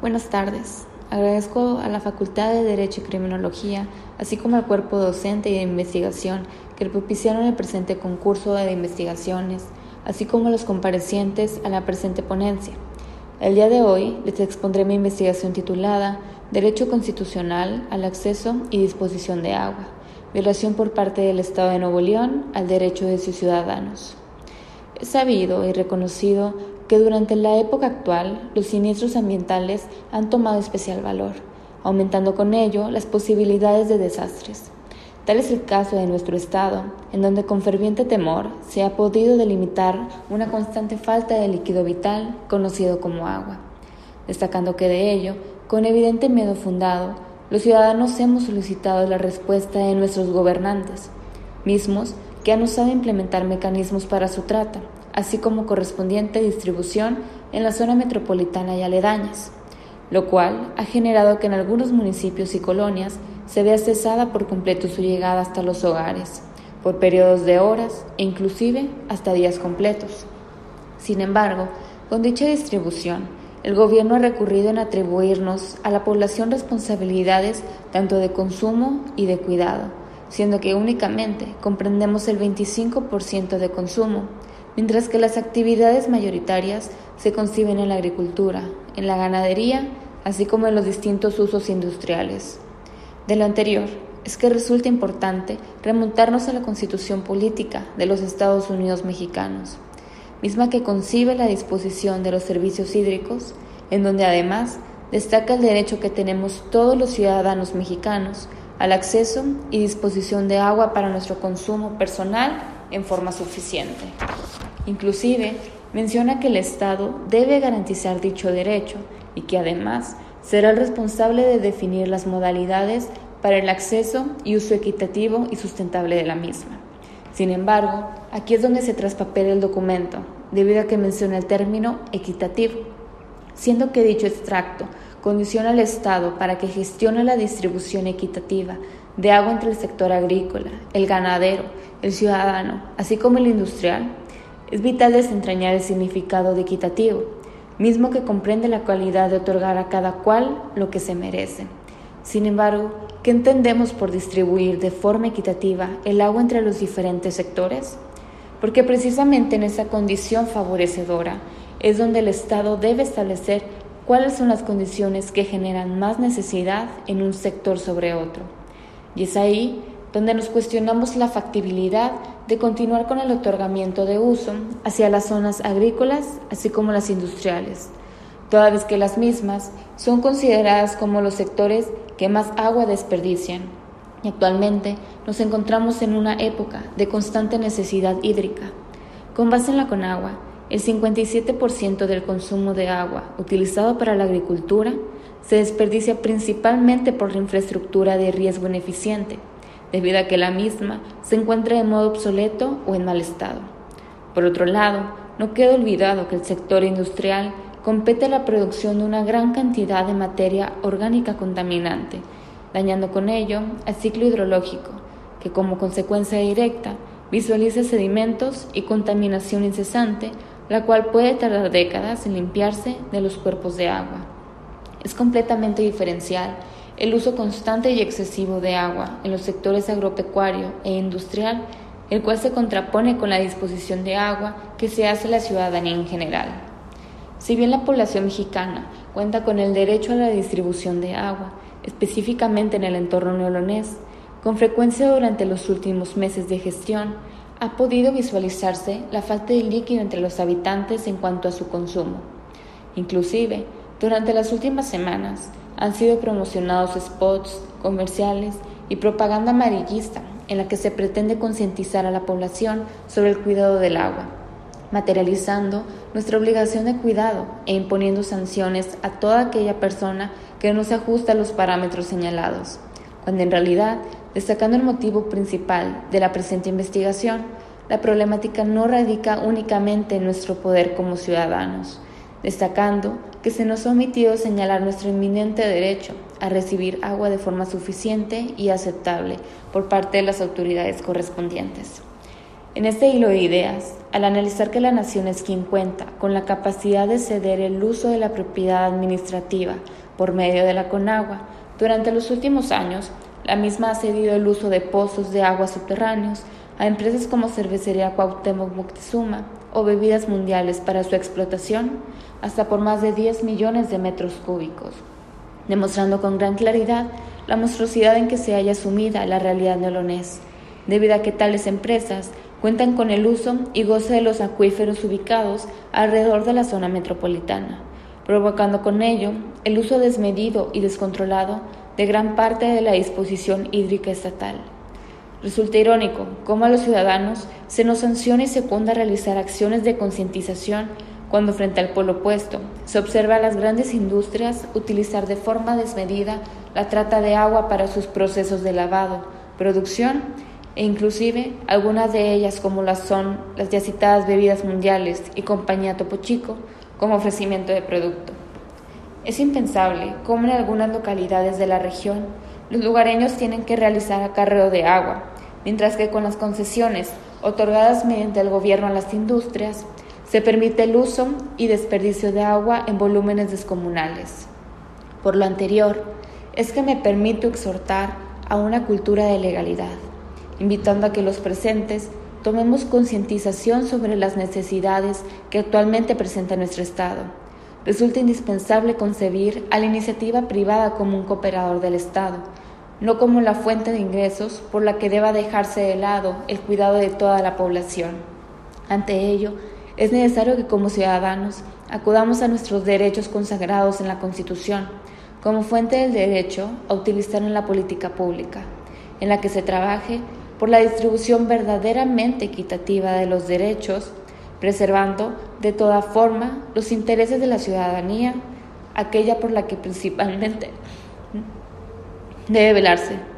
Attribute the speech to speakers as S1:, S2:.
S1: Buenas tardes. Agradezco a la Facultad de Derecho y Criminología, así como al cuerpo docente y de investigación que propiciaron el presente concurso de investigaciones, así como a los comparecientes a la presente ponencia. El día de hoy les expondré mi investigación titulada Derecho Constitucional al Acceso y Disposición de Agua, violación por parte del Estado de Nuevo León al derecho de sus ciudadanos. Sabido y reconocido que durante la época actual los siniestros ambientales han tomado especial valor, aumentando con ello las posibilidades de desastres. Tal es el caso de nuestro estado, en donde con ferviente temor se ha podido delimitar una constante falta de líquido vital conocido como agua, destacando que de ello, con evidente miedo fundado, los ciudadanos hemos solicitado la respuesta de nuestros gobernantes, mismos que han usado implementar mecanismos para su trata, así como correspondiente distribución en la zona metropolitana y aledañas, lo cual ha generado que en algunos municipios y colonias se vea cesada por completo su llegada hasta los hogares, por periodos de horas e inclusive hasta días completos. Sin embargo, con dicha distribución, el gobierno ha recurrido en atribuirnos a la población responsabilidades tanto de consumo y de cuidado, siendo que únicamente comprendemos el 25% de consumo, mientras que las actividades mayoritarias se conciben en la agricultura, en la ganadería, así como en los distintos usos industriales. De lo anterior, es que resulta importante remontarnos a la constitución política de los Estados Unidos mexicanos, misma que concibe la disposición de los servicios hídricos, en donde además destaca el derecho que tenemos todos los ciudadanos mexicanos al acceso y disposición de agua para nuestro consumo personal en forma suficiente. Inclusive menciona que el Estado debe garantizar dicho derecho y que además será el responsable de definir las modalidades para el acceso y uso equitativo y sustentable de la misma. Sin embargo, aquí es donde se traspapela el documento, debido a que menciona el término equitativo, siendo que dicho extracto condiciona al Estado para que gestione la distribución equitativa de agua entre el sector agrícola, el ganadero, el ciudadano, así como el industrial, es vital desentrañar el significado de equitativo, mismo que comprende la cualidad de otorgar a cada cual lo que se merece. Sin embargo, ¿qué entendemos por distribuir de forma equitativa el agua entre los diferentes sectores? Porque precisamente en esa condición favorecedora es donde el Estado debe establecer cuáles son las condiciones que generan más necesidad en un sector sobre otro. Y es ahí donde nos cuestionamos la factibilidad de continuar con el otorgamiento de uso hacia las zonas agrícolas, así como las industriales, toda vez que las mismas son consideradas como los sectores que más agua desperdician. Y actualmente nos encontramos en una época de constante necesidad hídrica. Con base en la Conagua, el 57% del consumo de agua utilizado para la agricultura se desperdicia principalmente por la infraestructura de riesgo ineficiente, debido a que la misma se encuentra de modo obsoleto o en mal estado. Por otro lado, no queda olvidado que el sector industrial compete la producción de una gran cantidad de materia orgánica contaminante, dañando con ello al ciclo hidrológico, que como consecuencia directa visualiza sedimentos y contaminación incesante, la cual puede tardar décadas en limpiarse de los cuerpos de agua. Es completamente diferencial el uso constante y excesivo de agua en los sectores agropecuario e industrial, el cual se contrapone con la disposición de agua que se hace a la ciudadanía en general. Si bien la población mexicana cuenta con el derecho a la distribución de agua, específicamente en el entorno neolonés, con frecuencia durante los últimos meses de gestión ha podido visualizarse la falta de líquido entre los habitantes en cuanto a su consumo. Inclusive, durante las últimas semanas, han sido promocionados spots, comerciales y propaganda amarillista en la que se pretende concientizar a la población sobre el cuidado del agua, materializando nuestra obligación de cuidado e imponiendo sanciones a toda aquella persona que no se ajusta a los parámetros señalados, cuando en realidad, destacando el motivo principal de la presente investigación, la problemática no radica únicamente en nuestro poder como ciudadanos, destacando que se nos ha omitido señalar nuestro inminente derecho a recibir agua de forma suficiente y aceptable por parte de las autoridades correspondientes. En este hilo de ideas, al analizar que la nación es quien cuenta con la capacidad de ceder el uso de la propiedad administrativa por medio de la Conagua, durante los últimos años, la misma ha cedido el uso de pozos de agua subterráneos a empresas como Cervecería Cuauhtémoc Moctezuma o Bebidas Mundiales para su explotación hasta por más de 10 millones de metros cúbicos, demostrando con gran claridad la monstruosidad en que se haya sumida la realidad neolonés, debido a que tales empresas cuentan con el uso y goce de los acuíferos ubicados alrededor de la zona metropolitana, provocando con ello el uso desmedido y descontrolado de gran parte de la disposición hídrica estatal. Resulta irónico cómo a los ciudadanos se nos sanciona y se a realizar acciones de concientización cuando frente al polo opuesto se observa a las grandes industrias utilizar de forma desmedida la trata de agua para sus procesos de lavado, producción e inclusive algunas de ellas como las son las ya citadas bebidas mundiales y compañía Topo Chico como ofrecimiento de producto. Es impensable cómo en algunas localidades de la región los lugareños tienen que realizar acarreo de agua, mientras que con las concesiones otorgadas mediante el gobierno a las industrias se permite el uso y desperdicio de agua en volúmenes descomunales. Por lo anterior, es que me permito exhortar a una cultura de legalidad, invitando a que los presentes tomemos concientización sobre las necesidades que actualmente presenta nuestro Estado. Resulta indispensable concebir a la iniciativa privada como un cooperador del Estado, no como la fuente de ingresos por la que deba dejarse de lado el cuidado de toda la población. Ante ello, es necesario que como ciudadanos acudamos a nuestros derechos consagrados en la Constitución como fuente del derecho a utilizar en la política pública, en la que se trabaje por la distribución verdaderamente equitativa de los derechos, preservando de toda forma los intereses de la ciudadanía, aquella por la que principalmente debe velarse